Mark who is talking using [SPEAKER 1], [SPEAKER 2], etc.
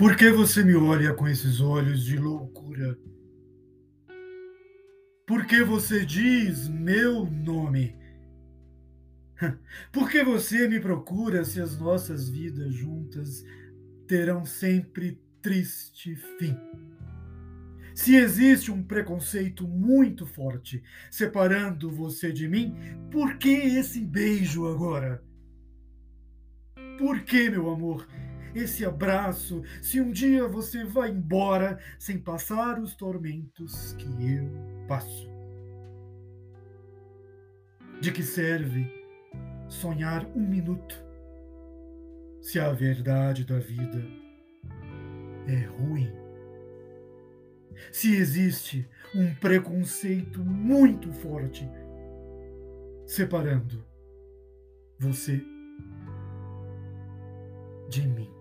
[SPEAKER 1] Por que você me olha com esses olhos de loucura? Por que você diz meu nome? Por que você me procura se as nossas vidas juntas terão sempre triste fim? Se existe um preconceito muito forte separando você de mim, por que esse beijo agora? Por que, meu amor, esse abraço se um dia você vai embora sem passar os tormentos que eu passo? De que serve sonhar um minuto se a verdade da vida é ruim? se existe um preconceito muito forte separando você de mim.